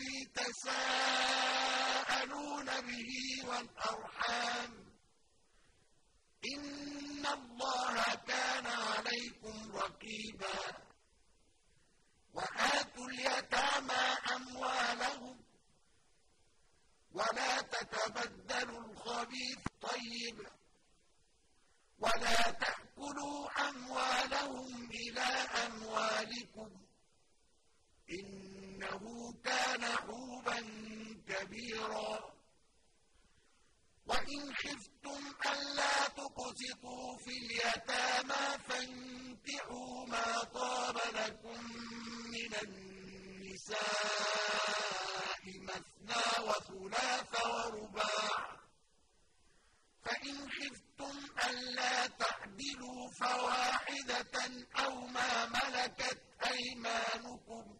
الذي تساءلون به والأرحام. إن الله كان عليكم رقيبا. وآتوا اليتامى أموالهم. ولا تتبدلوا الخبيث طيب. ولا تأكلوا أموالهم إلى أموالكم. إنه كان حوبا كبيرا. وإن خفتم ألا تقسطوا في اليتامى فانكحوا ما طاب لكم من النساء مثنى وثلاث ورباع. فإن خفتم ألا تعدلوا فواحدة أو ما ملكت أيمانكم.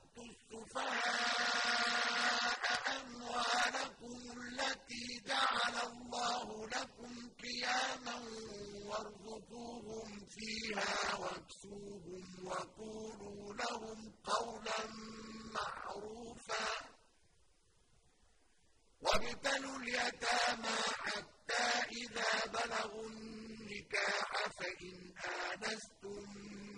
السفهاء أموالكم التي جعل الله لكم قياما وارزقوهم فيها واكسوهم وقولوا لهم قولا معروفا وابتلوا اليتامى حتى إذا بلغوا النكاح فإن آنستم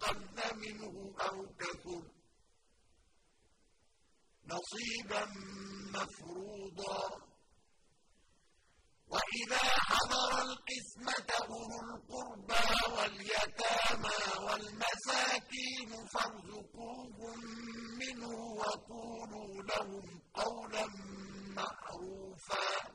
قل منه أو كثر نصيبا مفروضا وإذا حضر القسمة أولو القربى واليتامى والمساكين فارزقوهم منه وقولوا لهم قولا معروفا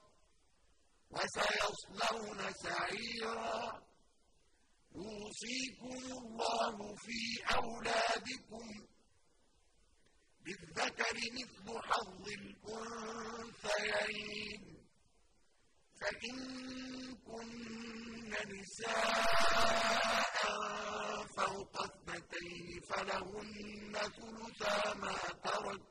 وسيصلون سعيرا. يوصيكم الله في أولادكم بالذكر مثل حظ الأنثيين. فإن كن نساء فوق اثنتين فلهن ثلثا ما ترك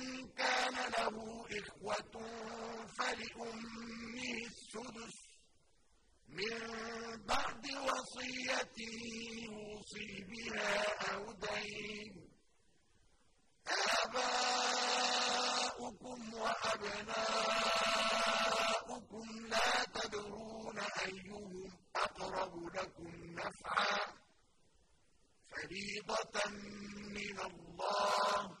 له إخوة فلأمه السدس. من بعد وصية يوصي بها أو دين آباؤكم وأبناؤكم لا تدرون أيهم أقرب لكم نفعا. فريضة من الله.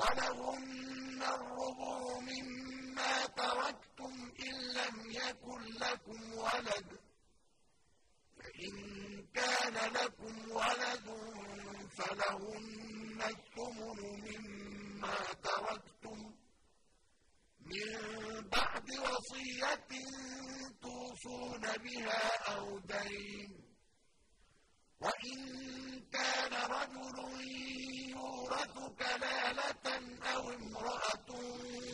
وَلَهُنَّ الرُّبُعُ مِمَّا تَرَكْتُمْ إِن لَّمْ يَكُن لَّكُمْ وَلَدٌ ۚ. فَإِن كَانَ لَكُمْ وَلَدٌ فَلَهُنَّ الثُّمُنُ مِمَّا تَرَكْتُم. مِّن بَعْدِ وَصِيَّةٍ تُوصُونَ بِهَا أَوْ دَيْنٍ ۗ. وَإِن كَانَ رَجُلٌ يُورَثُ كَلَالَةً أَوِ امْرَأَةٌ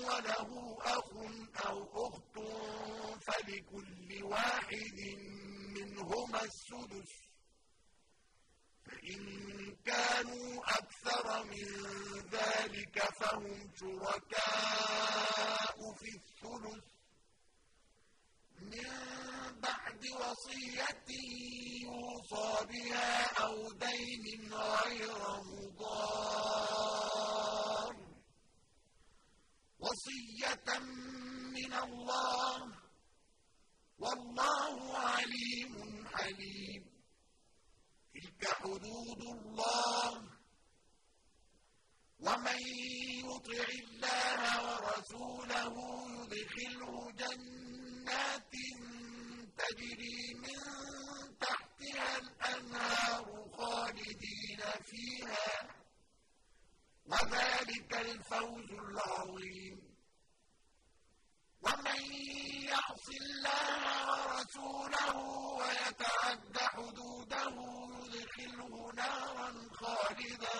وَلَهُ أَخٌ أَوْ أُخْتٌ فَلِكُلِّ وَاحِدٍ مِّنْهُمَا السُّدُسُ ۚ. فَإِن كَانُوا أَكْثَرَ مِن ذَٰلِكَ فَهُمْ شُرَكَاءُ فِي الثُّلُثِ ۚ. مِن بَعْدِ وَصِيَّةٍ يُوصَىٰ بِهَا أَوْ دَيْنٍ غَيْرَ مُضَارٍّ ۚ. وَصِيَّةً مِّنَ اللَّهِ ۗ وَاللَّهُ عَلِيمٌ حَلِيمٌ. تِلْكَ حُدُودُ اللَّهِ ۚ. وَمَن يُطِعِ اللَّهَ وَرَسُولَهُ يُدْخِلْهُ جَنَّاتٍ تَجْرِي مِن تَحْتِهَا الْأَنْهَارُ خَالِدِينَ فِيهَا ۚ وَذَٰلِكَ الْفَوْزُ الْعَظِيمُ. وَمَن يَعْصِ اللَّهَ وَرَسُولَهُ وَيَتَعَدَّ حُدُودَهُ يُدْخِلْهُ نَارًا خَالِدًا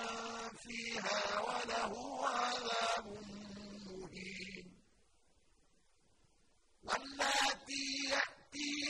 فِيهَا وَلَهُ عَذَابٌ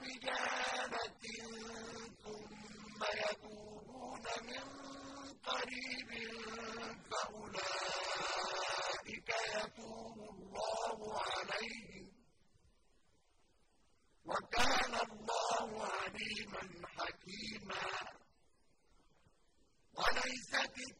بِجَهَالَةٍ ثُمَّ يَتُوبُونَ مِن قَرِيبٍ فَأُولَٰئِكَ يَتُوبُ اللَّهُ عَلَيْهِمْ ۗ. وَكَانَ اللَّهُ عَلِيمًا حَكِيمًا. وَلَيْسَتِ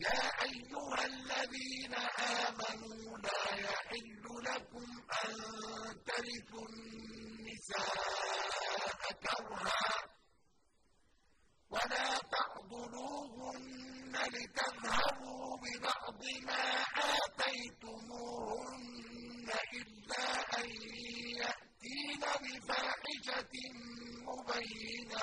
يَا أَيُّهَا الَّذِينَ آمَنُوا لَا يَحِلُّ لَكُمْ أَن تَرِثُوا النِّسَاءَ كَرْهًا وَلَا تَعْضُلُوهُنَّ لتذهبوا ببعض ما آتيتموهن إلا أن يأتين بفاحشة مبينة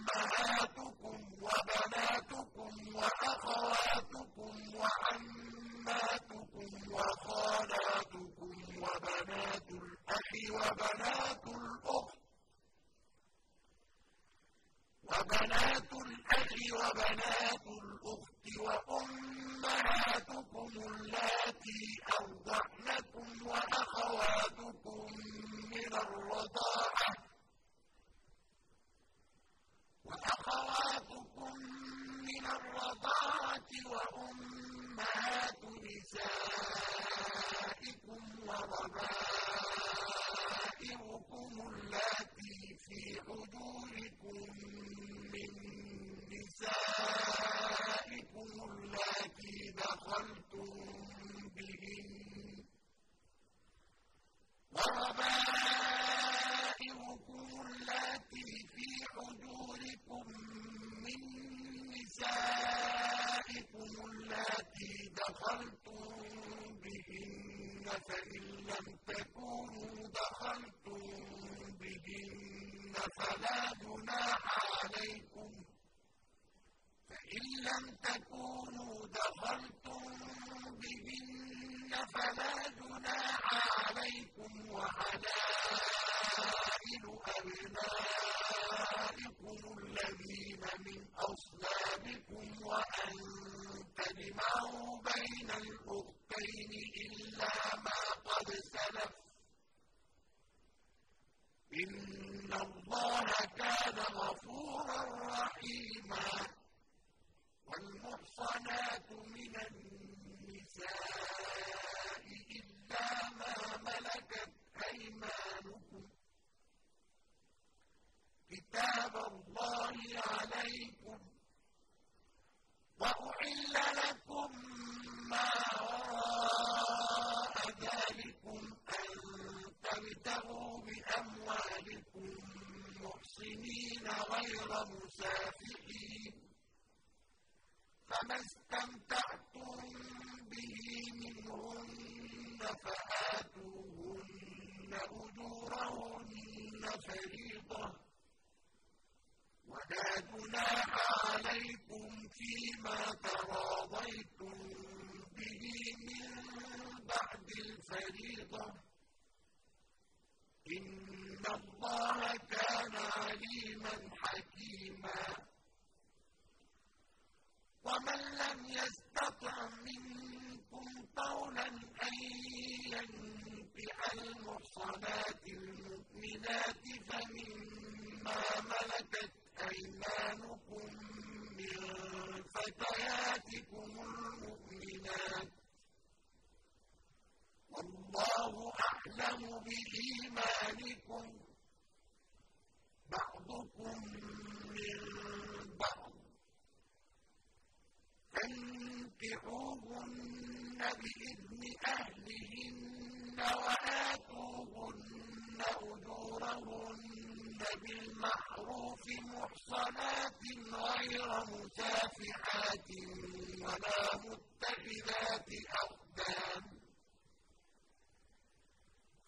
أمهاتكم وبناتكم وأخواتكم وعماتكم وخالاتكم وبنات الأخ وبنات الأخت وبنات الأخ وبنات الأخت وأمهاتكم اللاتي أرضعنكم وأخواتكم من الرضاعة من الرضاعة وأمهات نسائكم وربائبكم اللاتي في حجوركم من نسائكم اللاتي دخلتم بهن وربائبكم اللاتي في حجوركم من نسائكم اللاتي دخلتم بهن فإن لم تكونوا دخلتم بهن فلا جناح عليكم. فإن لم تكونوا دخلتم بهن فلا جناح عليكم وحلائل أبنائكم الذين من أصلابكم وأن تجمعوا بين الأختين إلا ما قد سلف إن الله كان غفورا رحيما والمحصنات من النساء إلا ما ملكت أيمانكم كتاب الله عليكم وأحل لكم غير مسافحين فما استمتعتم به منهن فآتوهن أجورهن فريضة ولا جناح عليكم فيما تراضيتم به من بعد الفريضة إن الله كان عليما حكيما. ومن لم يستطع منكم قولا أن ينكح المحصنات المؤمنات فمما ملكت أيمانكم من فتياتكم المؤمنات والله أعلم بإيمانكم. بعضكم من بعض. فانكحوهن بإذن أهلهن وآتوهن أجورهن بالمعروف محصنات غير مسافحات ولا متخذات أقدام.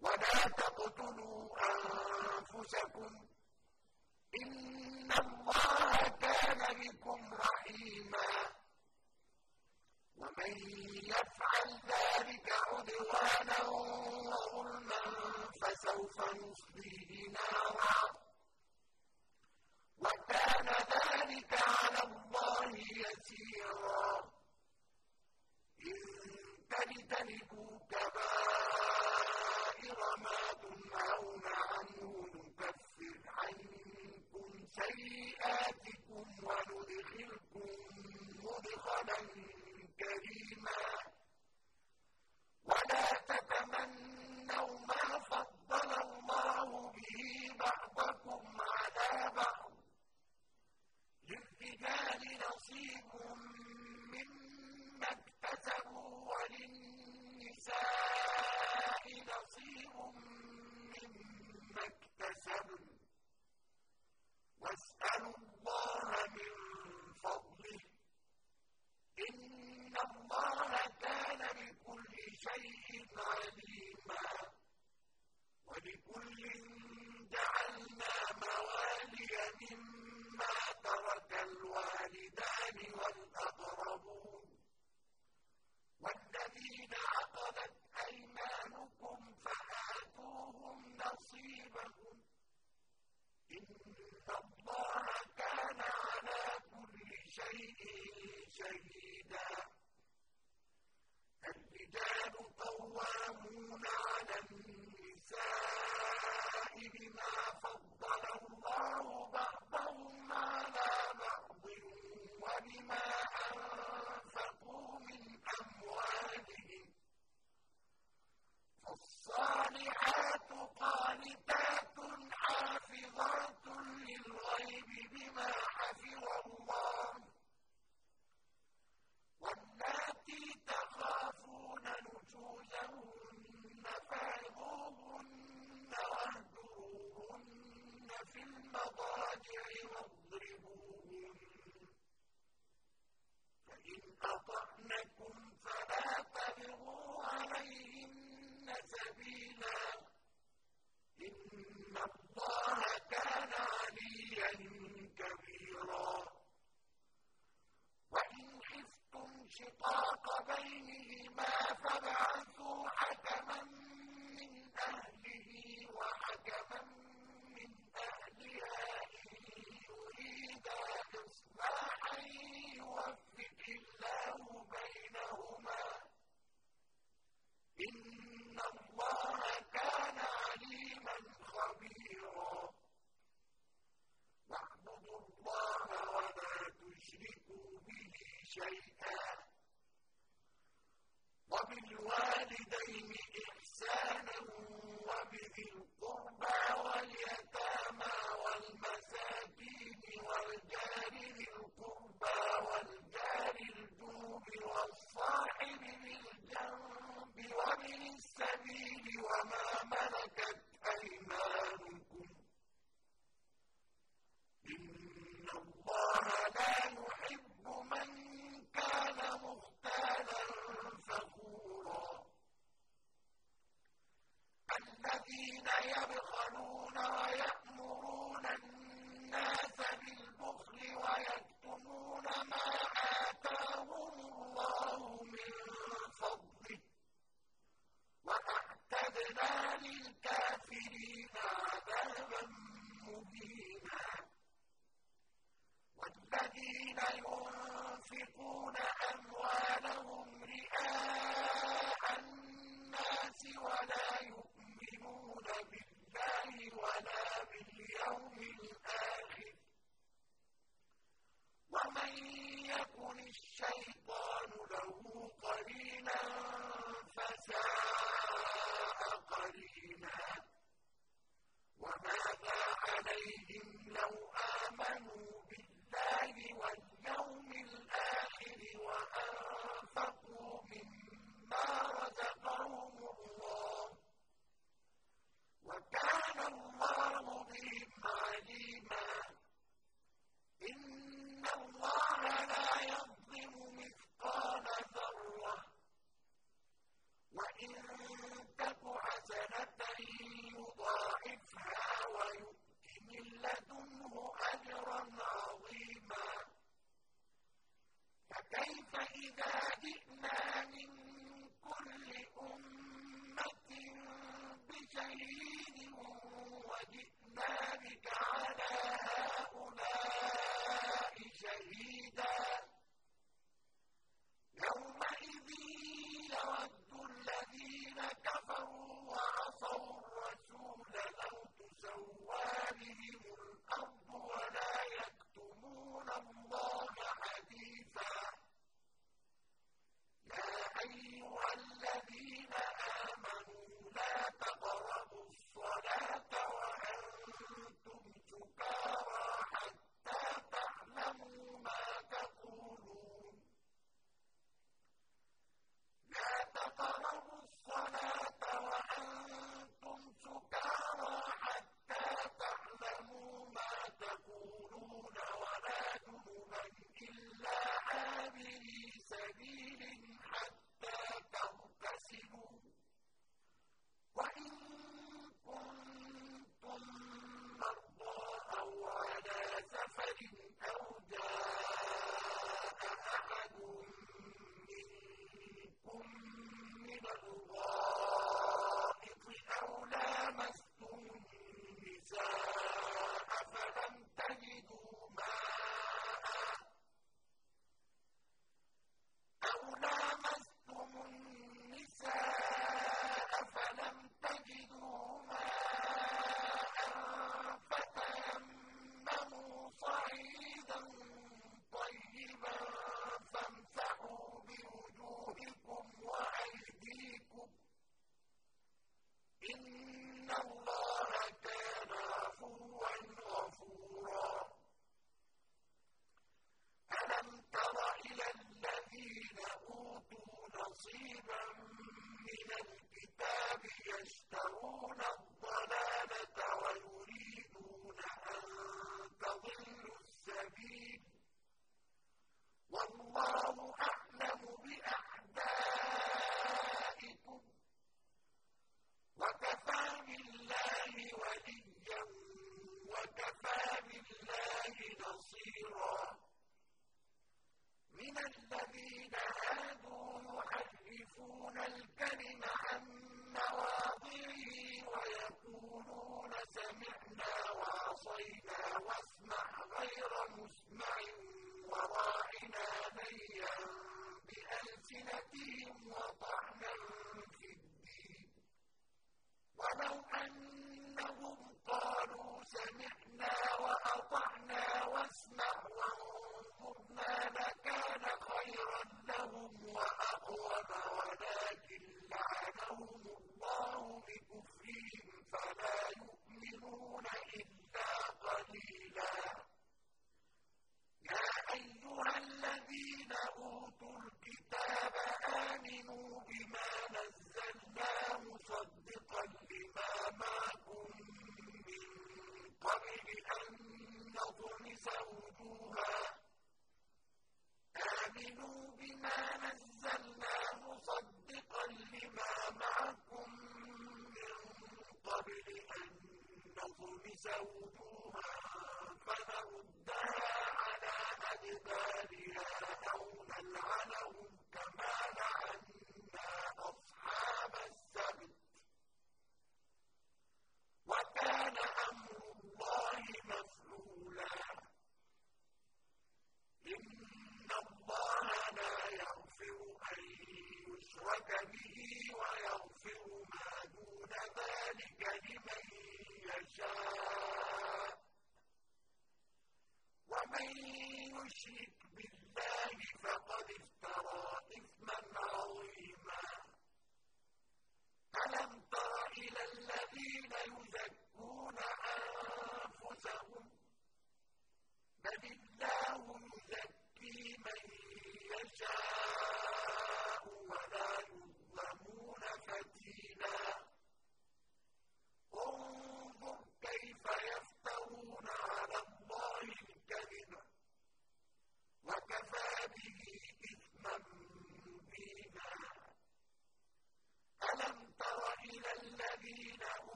ولا تقتلوا أنفسكم إن الله كان بكم رحيما. ومن يفعل ذلك عدوانا وظلما فسوف نصليه نارا. وكان ذلك على الله يسيرا. إن تجتنبوا كبائر ما تنهون عنه نكفر عنكم سيئاتكم وندخلكم مدخلا كريما. ولا تتمنوا ما فضل الله به بعضكم على بعض. للرجال نصيب مما اكتسبوا وللنساء نصيب مما اكتسبن واسألوا الله من فضله. إن الله كان بكل شيء عليما. ولكل جعلنا موالي مما ترك الوالدان والأقربون والذين عقدت أيمانكم فآتوهم نصيبهم إن الله كان على كل شيء شهيدا الرجال قوامون على النساء بما فضل الله بعضهم على بعض وبما أنفقوا من أموالهم الصالحات قانتات حافظات للغيب بما حفظ الله واللاتي تخافون نشوزهن فعظوهن واهجروهن في المضاجع واضربوهن فإن أطعنكم فلا تبغوا عليهن سبيلا إن الله كان عليا كبيرا. وإن خفتم شقاق بينهما فابعثوا شيئا. وبالوالدين إحسانا وبذي القربى واليتامى والمساكين والجار ذي القربى والجار الجوب والصاحب بالجنب ومن السبيل وما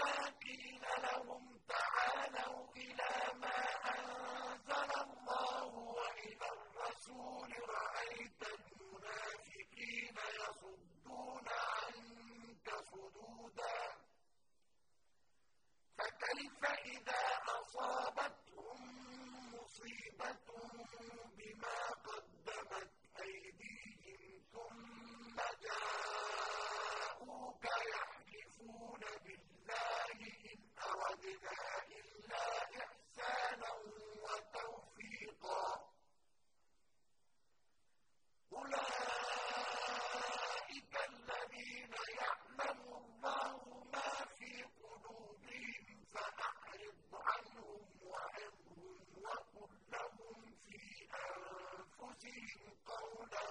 وَإِذَا قِيلَ لَهُمْ تَعَالَوْا إِلَىٰ مَا أَنزَلَ اللَّهُ وَإِلَى الرَّسُولِ. رَأَيْتَ الْمُنَافِقِينَ يَصُدُّونَ عَنكَ صُدُودًا. فَكَيْفَ إِذَا أَصَابَتْهُم مُّصِيبَةٌ بِمَا يؤتيه قولا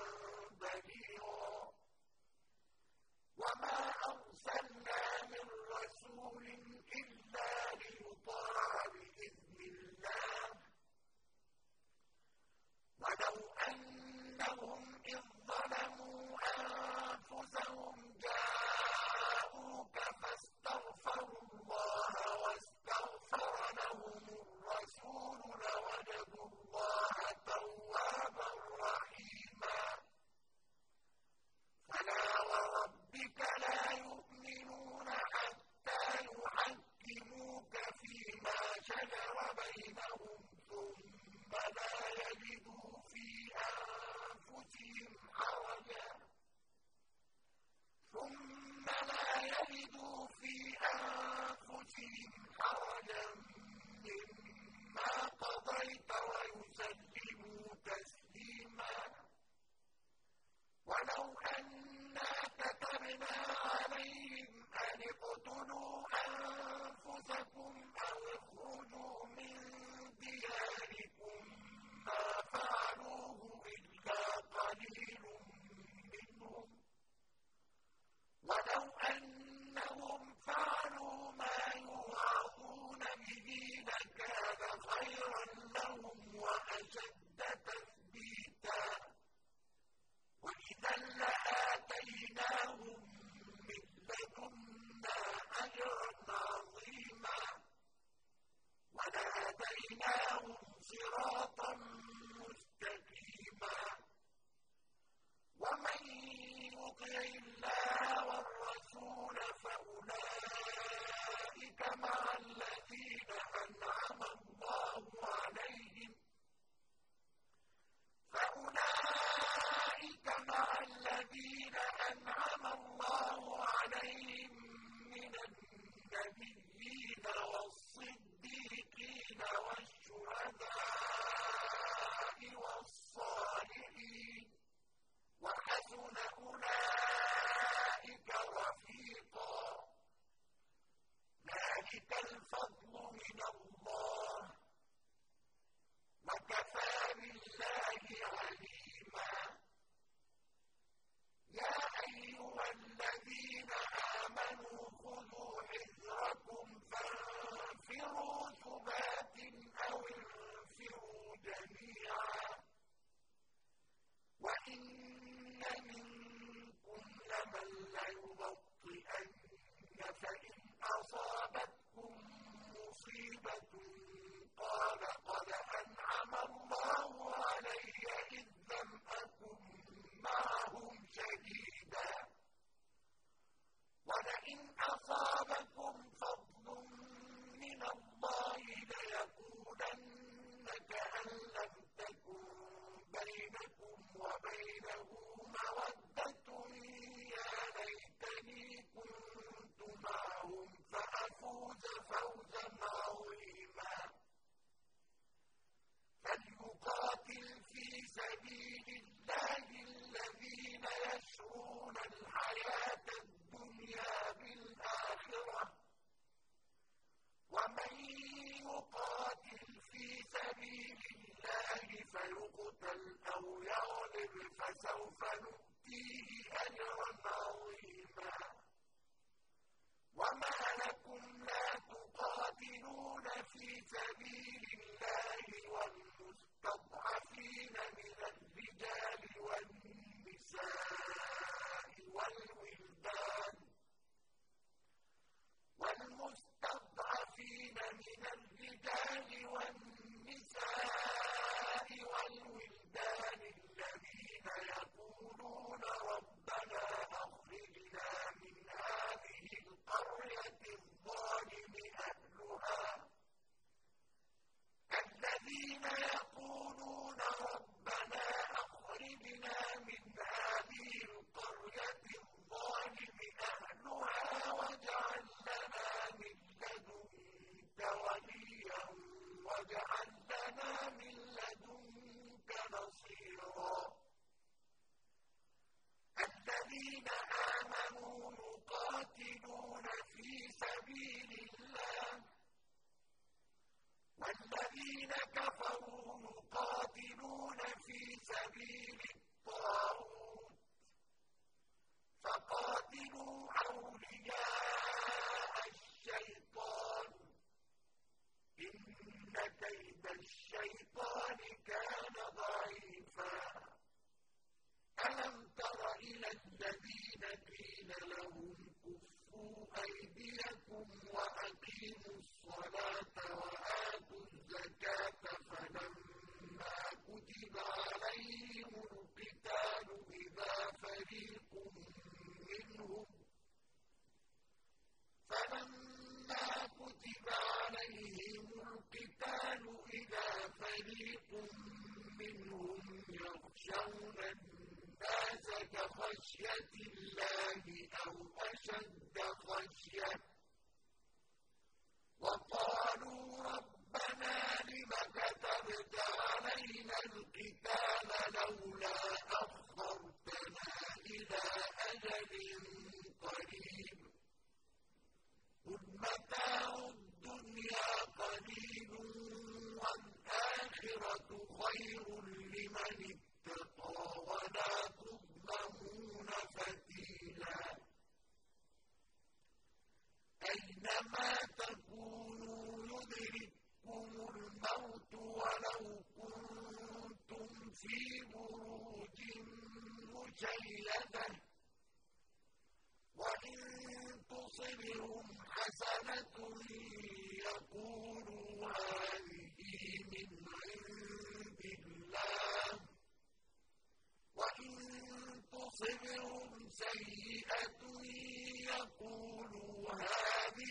بليغا. وما بأنفسهم حرجا مما قضيت ويسلموا تسليما. ولو أنا كتبنا عليهم أن اقتلوا أنفسكم يُطِعِ اللَّهَ وَالرَّسُولَ فَأُولَٰئِكَ طيبة قال قد أنعم الله علي إذ لم أكن معهم شديدا ولئن أصابكم فضل من الله ليقولن كأن لم تكن بينكم وبينه مودة. يا ليتني كنت الَّذِينَ يَشْرُونَ الْحَيَاةَ الدُّنْيَا بِالْآخِرَةِ. وَمَن يُقَاتِلْ فِي سَبِيلِ اللَّهِ فَيُقْتَلْ أَوْ يَغْلِبْ فَسَوْفَ نُؤْتِيهِ أَجْرًا عَظِيمًا. وَمَا لَكُمْ لَا تُقَاتِلُونَ فِي سَبِيلِ اللَّهِ وَالْمُسْتَضْعَفِينَ مِنَ الرِّجَالِ وَالنِّسَاءِ النساء والولدان والمستضعفين من الرجال والنساء كَفَرُوا يُقَاتِلُونَ فِي سَبِيلِ الطَّاغُوتِ فَقَاتِلُوا أَوْلِيَاءَ الشَّيْطَانِ ۖ. إِنَّ كَيْدَ الشَّيْطَانِ كَانَ ضَعِيفًا. أَلَمْ تَرَ إِلَى الَّذِينَ قِيلَ لَهُمْ كُفُّوا أَيْدِيَكُمْ وَأَقِيمُوا الصَّلَاةَ وَآتُوا الزَّكَاةَ فَلَمَّا كُتِبَ عَلَيْهِمُ الْقِتَالُ إِذَا فَرِيقٌ مِّنْهُمْ. فَلَمَّا كُتِبَ عَلَيْهِمُ الْقِتَالُ إِذَا فَرِيقٌ مِّنْهُمْ يَخْشَوْنَ النَّاسَ كَخَشْيَةِ اللَّهِ أَوْ أَشَدَّ خَشْيَةً ۚ. وَقَالُوا رَبَّنَا لِمَ كَتَبْتَ عَلَيْنَا الْقِتَالَ لَوْلَا أَخَّرْتَنَا إِلَىٰ أَجَلٍ قَرِيبٍ ۗ. قُلْ مَتَاعُ الدُّنْيَا قَلِيلٌ وَالْآخِرَةُ خَيْرٌ لِّمَنِ اتَّقَىٰ وَلَا تُظْلَمُونَ فَتِيلًا. أَيْنَمَا تَكُونُوا يُدْرِككُّمُ الْمَوْتُ وَلَوْ فِي بُرُوجٍ مُّشَيَّدَةٍ ۗ وَإِن تُصِبْهُمْ حَسَنَةٌ يَقُولُوا هَٰذِهِ مِنْ عِندِ اللَّهِ. وَإِن تُصِبْهُمْ سَيِّئَةٌ يَقُولُوا هَٰذِهِ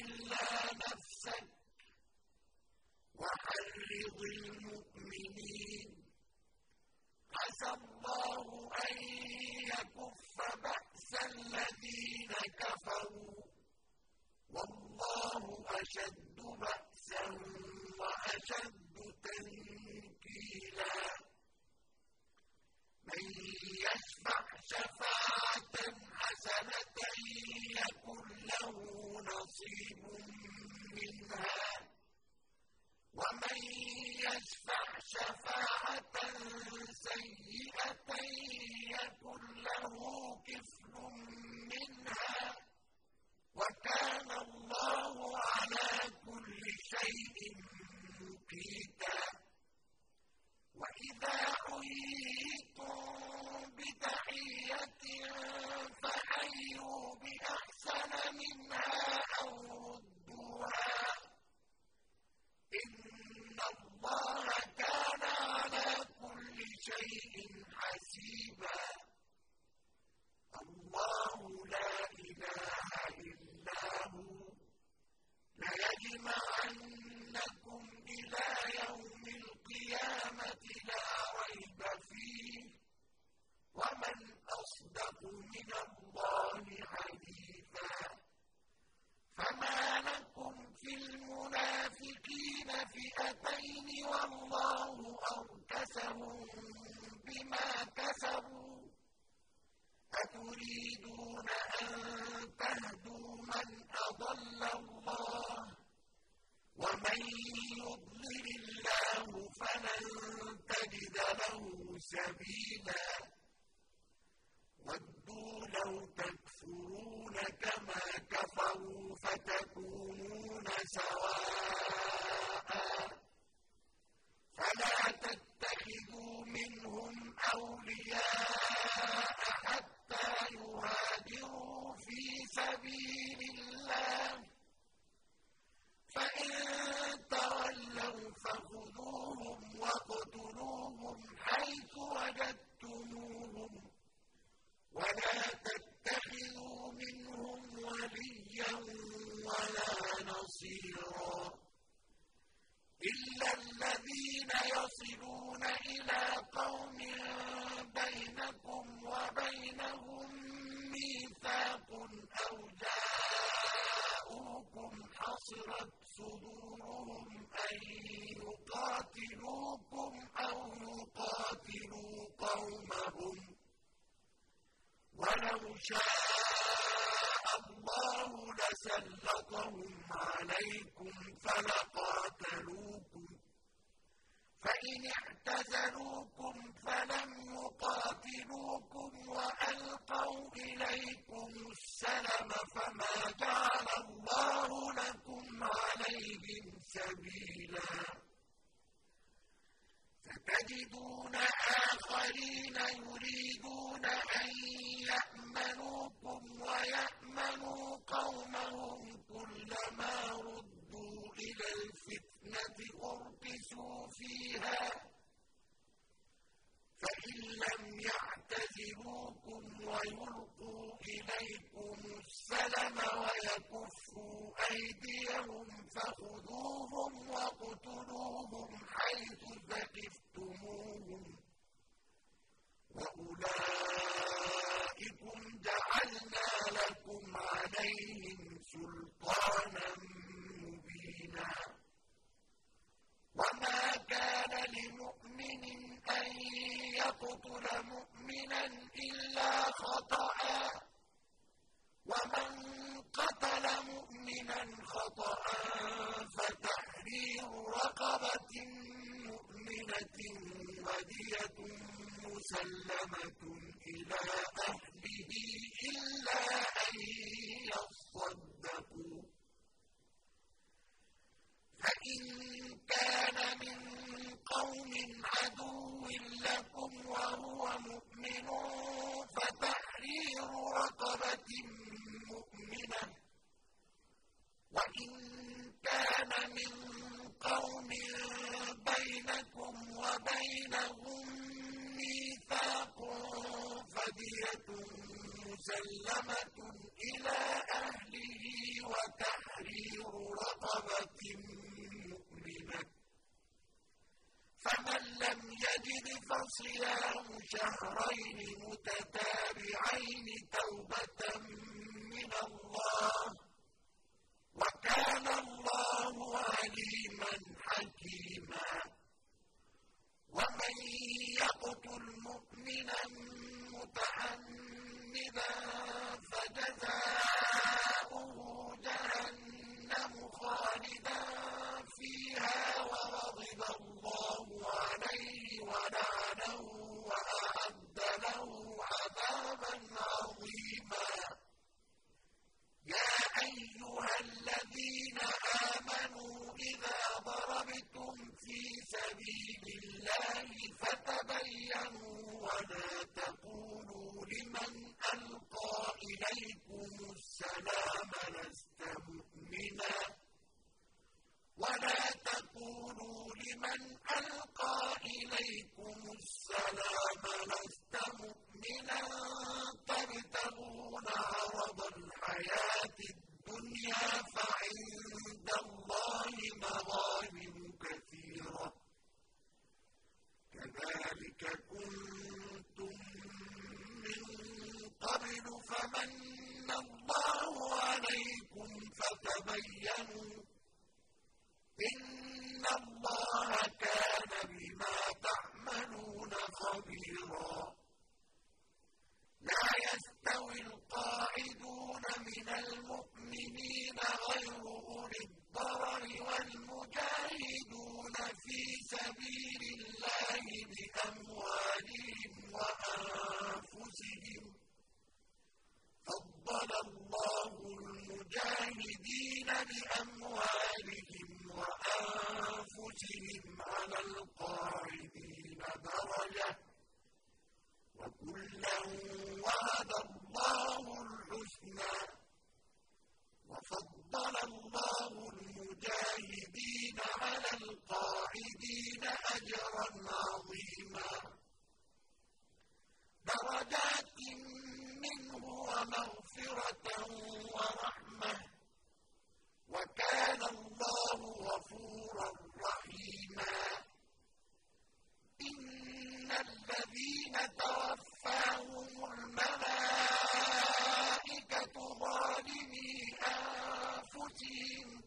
إِلَّا نَفْسَكَ وَحَرِّضِ الْمُؤْمِنِينَ. نصيب منها ومن يشفع شفاعة سيئة يكن له كفل منها وكان الله على كل شيء مقيتا وإذا حييتم بتحية فحيوا بأحسن منها اللَّهِ حَنِيفًا فَمَا لَكُمْ فِي الْمُنَافِقِينَ فِئَتَيْنِ وَاللَّهُ أَرْكَسَهُم بِمَا كَسَبُوا. أَتُرِيدُونَ أَن تَهْدُوا مَنْ أَضَلَّ اللَّهُ؟ ومن يضلل الله فلن تجد له سبيلا. لَوْ تَكْفُرُونَ كَمَا كَفَرُوا فَتَكُونُونَ سَوَاءً. فَلَا تَتَّخِذُوا مِنْهُمْ أَوْلِيَاءَ حَتَّى يُهَاجِرُوا فِي سَبِيلِ اللَّهِ. فَإِن تَوَلَّوْا فَخُذُوهُمْ وَاقْتُلُوهُمْ حَيْثُ وجدتم ولا تتخذوا منهم وليا ولا نصيرا إلا الذين يصلون إلى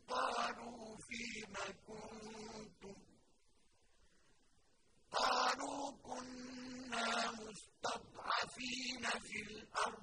قالوا فيم كنتم؟ قالوا كنا مستضعفين في الأرض.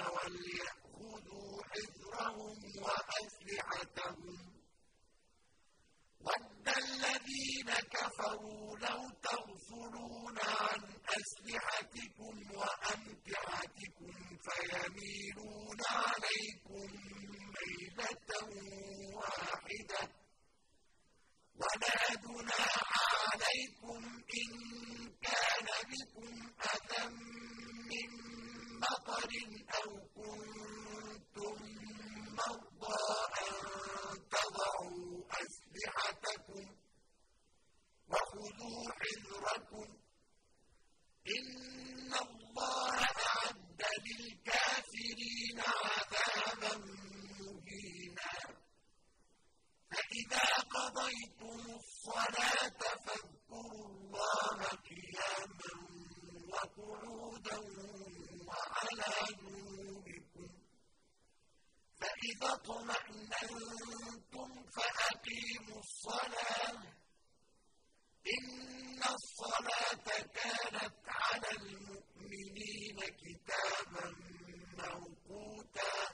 وليأخذوا حذرهم وأسلحتهم ود الذين كفروا لو تغفلون عن أسلحتكم وأمتعتكم فيميلون عليكم ميلة قَضَيْتُمُ الصَّلَاةَ فَاذْكُرُوا اللَّهَ قِيَامًا وَقُعُودًا وَعَلَىٰ جُنُوبِكُمْ ۚ. فَإِذَا اطمأنتم فَأَقِيمُوا الصَّلَاةَ ۚ. إِنَّ الصَّلَاةَ كَانَتْ عَلَى الْمُؤْمِنِينَ كِتَابًا مَّوْقُوتًا.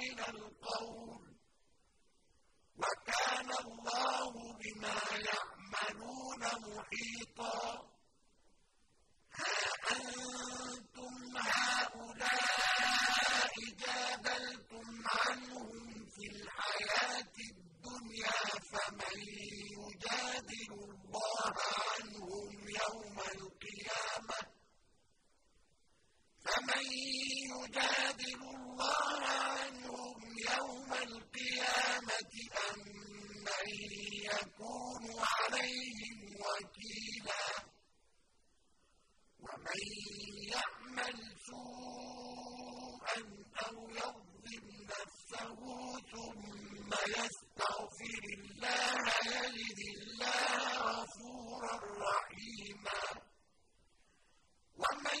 مِنَ الْقَوْلِ ۚ وَكَانَ اللَّهُ بِمَا يَعْمَلُونَ مُحِيطًا هَا أَنتُمْ هَٰؤُلَاءِ جَادَلْتُمْ عَنْهُمْ فِي الْحَيَاةِ الدُّنْيَا فَمَن يُجَادِلُ اللَّهَ عَنْهُمْ يَوْمَ الْقِيَامَةِ فَمَن يُجَادِلُ اللَّهَ عَنْهُمْ يَوْمَ الْقِيَامَةِ أَم مَّن يَكُونُ عَلَيْهِمْ وَكِيلًا وَمَن يَعْمَلْ سُوءًا أَوْ يَظْلِمْ نَفْسَهُ ثُمَّ يَسْتَغْفِرِ اللَّهَ يَجِدِ اللَّهَ غَفُورًا رَّحِيمًا وَمَن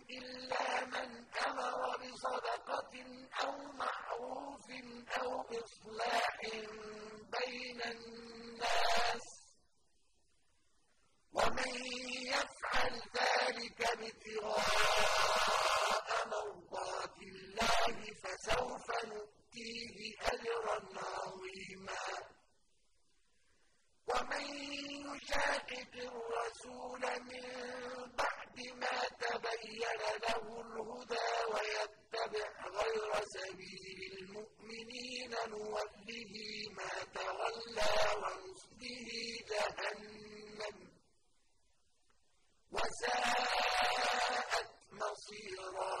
إِلَّا مَنْ أَمَرَ بِصَدَقَةٍ أَوْ مَعْرُوفٍ أَوْ إِصْلَاحٍ بَيْنَ النَّاسِ ۚ. وَمَن يَفْعَلْ ذَٰلِكَ ابْتِغَاءَ مَرْضَاتِ اللَّهِ فَسَوْفَ نُؤْتِيهِ أَجْرًا عَظِيمًا. وَمَن يُشَاقِقِ الرَّسُولَ مِن بَعْدِ مَا تَبَيَّنَ لَهُ الْهُدَىٰ وَيَتَّبِعْ غَيْرَ سَبِيلِ الْمُؤْمِنِينَ نُوَلِّهِ مَا تَوَلَّىٰ وَنُصْلِهِ جَهَنَّمَ ۖ. وَسَاءَتْ مَصِيرًا.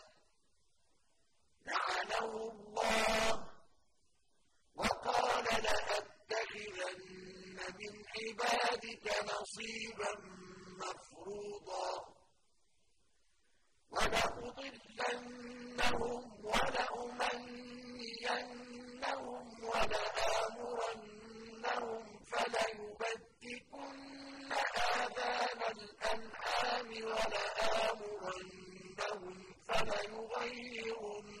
لعنه الله. وقال لأتخذن من عبادك نصيبا مفروضا. ولأضلنهم ولأمنينهم ولآمرنهم فليبدكن آذان الأنعام ولآمرنهم فليغيرن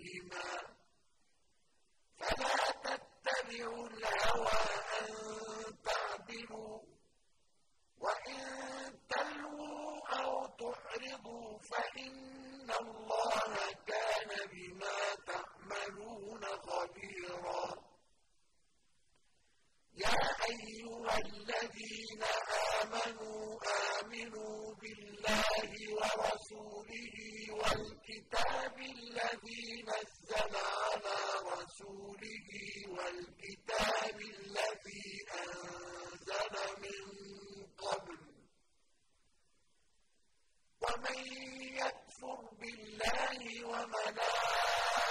تَتَّبِعُوا الْهَوَىٰ أَن تَعْدِلُوا ۚ وَإِن تَلْوُوا أَوْ تُعْرِضُوا فَإِنَّ اللَّهَ كَانَ بِمَا تَعْمَلُونَ خَبِيرًا. يَا أَيُّهَا الَّذِينَ آمَنُوا آمِنُوا بِاللَّهِ وَرَسُولِهِ وَالْكِتَابِ الَّذِي نَزَّلَ عَلَىٰ رَسُولِهِ وَالْكِتَابِ الَّذِي أَنزَلَ مِن قَبْلُ ۚ وَمَن يَكْفُرْ بِاللَّهِ وَمَلَائِكَتِهِ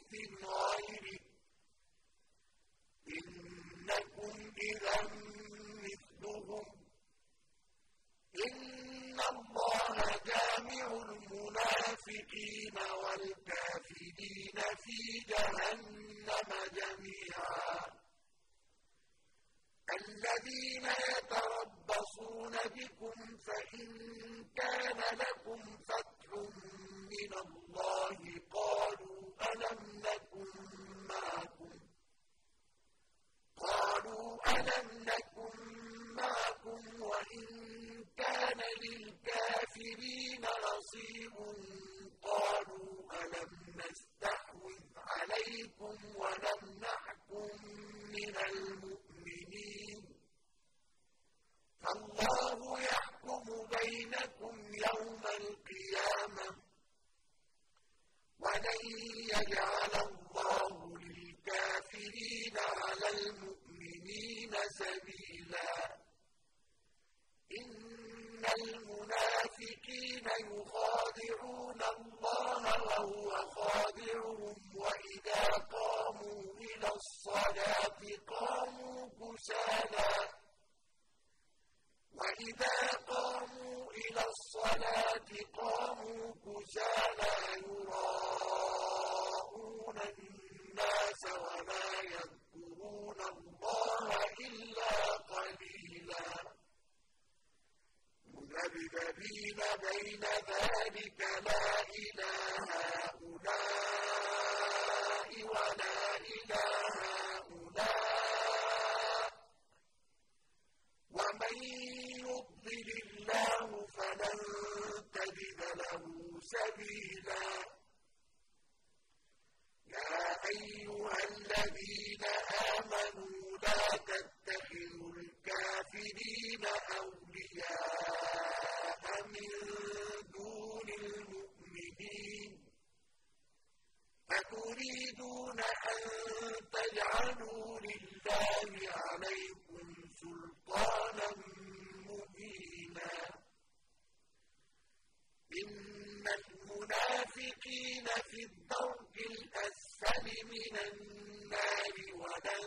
من النار ولن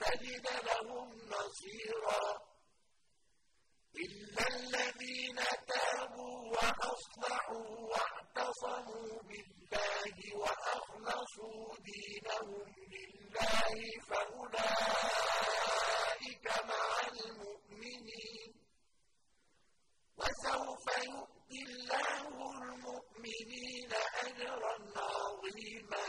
تجد لهم نصيرا إلا الذين تابوا وأصلحوا واعتصموا بالله وأخلصوا دينهم لله فأولئك مع المؤمنين وسوف يؤتي الله المؤمنين أجرا عظيما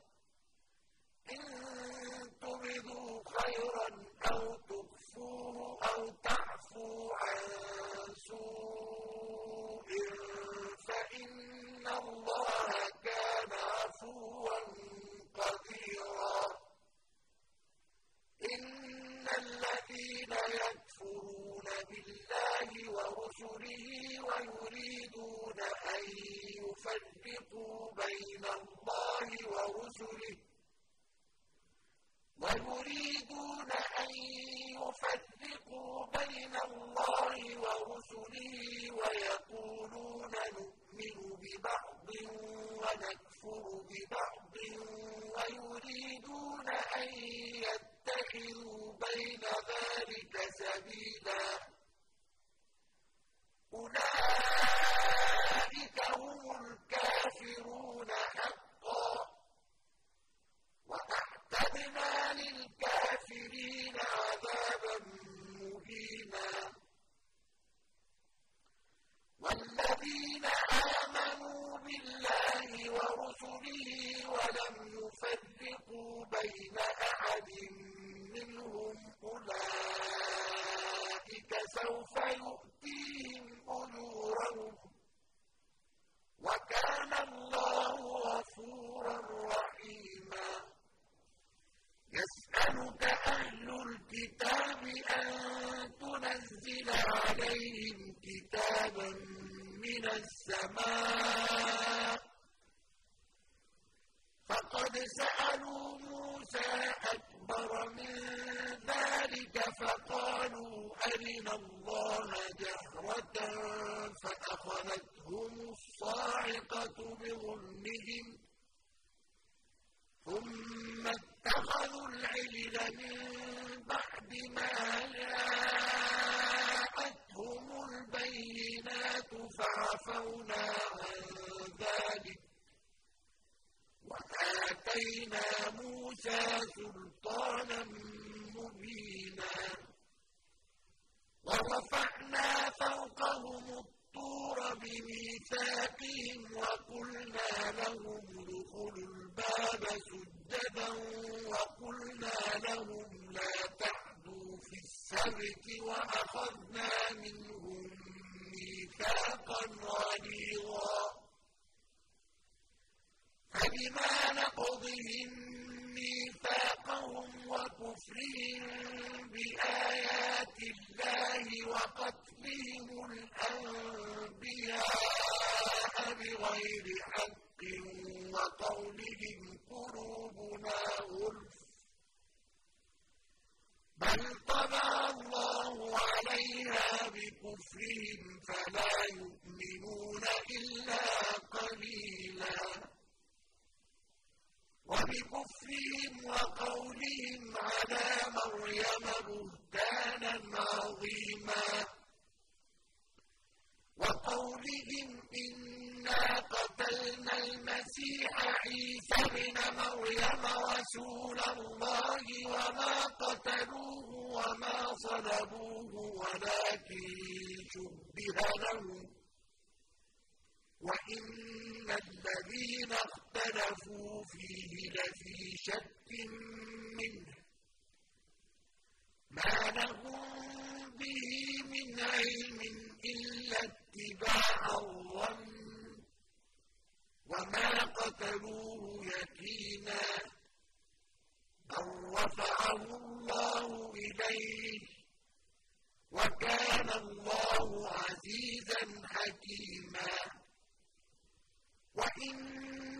إن خيرا أو أو تعفوا عن سوء فإن الله كان عفوا قديرا. إن الذين يكفرون بالله ورسله ويريدون أن يفرقوا بين الله ورسله ويريدون أن يفرقوا بين الله ورسله ويقولون نؤمن ببعض ونكفر ببعض ويريدون أن يتخذوا بين ذلك سبيلا. أولئك هم الكافرون حقا. وأعتدنا للكافرين عذابا مهينا. والذين آمنوا بالله ورسله ولم يفرقوا بين أحد منهم أولئك سوف يؤتيهم أجورهم. وكان الله غفورا رحيما. يسألك أهل الكتاب أن تنزل عليهم كتابا من السماء.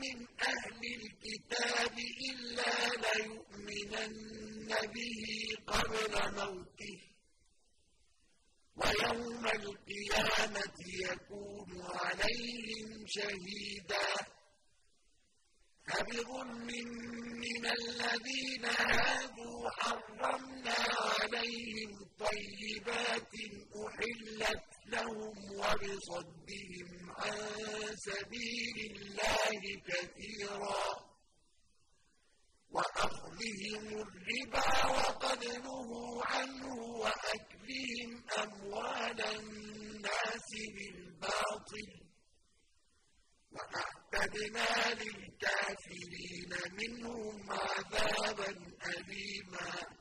من أهل الكتاب إلا ليؤمنن به قبل موته ويوم القيامة يكون عليهم شهيدا فبظلم من الذين هادوا حرمنا عليهم طيبات أحلت لهم وبصدهم عن سبيل الله كثيرا وأخذهم الربا وقد نهوا عنه وأكلهم أموال الناس بالباطل وأعتدنا للكافرين منهم عذابا أليما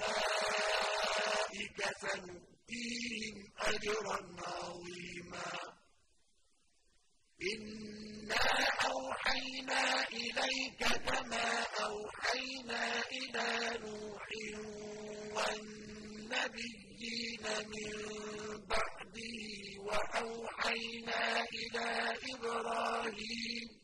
أولئك سنؤتيهم أجرا عظيما. إنا أوحينا إليك كما أوحينا إلى نوح والنبيين من بعده وأوحينا إلى إبراهيم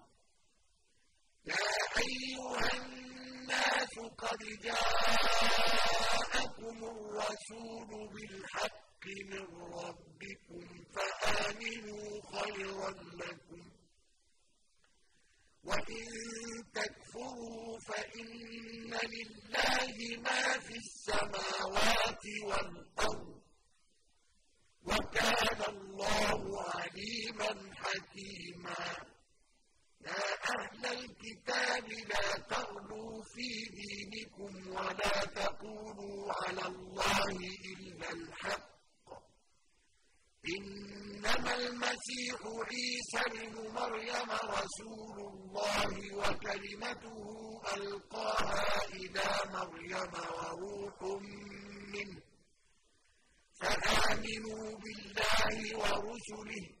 يا أيها الناس قد جاءكم الرسول بالحق من ربكم فآمنوا خيرا لكم وإن تكفروا فإن لله ما في السماوات والأرض وكان الله عليما حكيما يا أهل الكتاب لا تغلوا في دينكم ولا تقولوا على الله إلا الحق. إنما المسيح عيسى بن مريم رسول الله وكلمته ألقاها إلى مريم وروح منه. فآمنوا بالله ورسله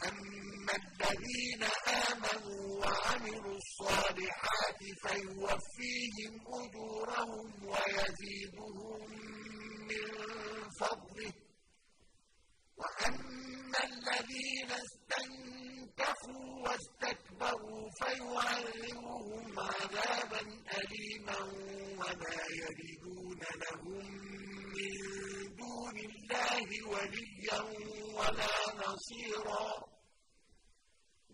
فأما الذين آمنوا وعملوا الصالحات فيوفيهم أجورهم ويزيدهم من فضله. وأما الذين استنكفوا واستكبروا فيعذبهم عذابا أليما ولا يجدون لهم من دون الله وليا ولا نصيرا.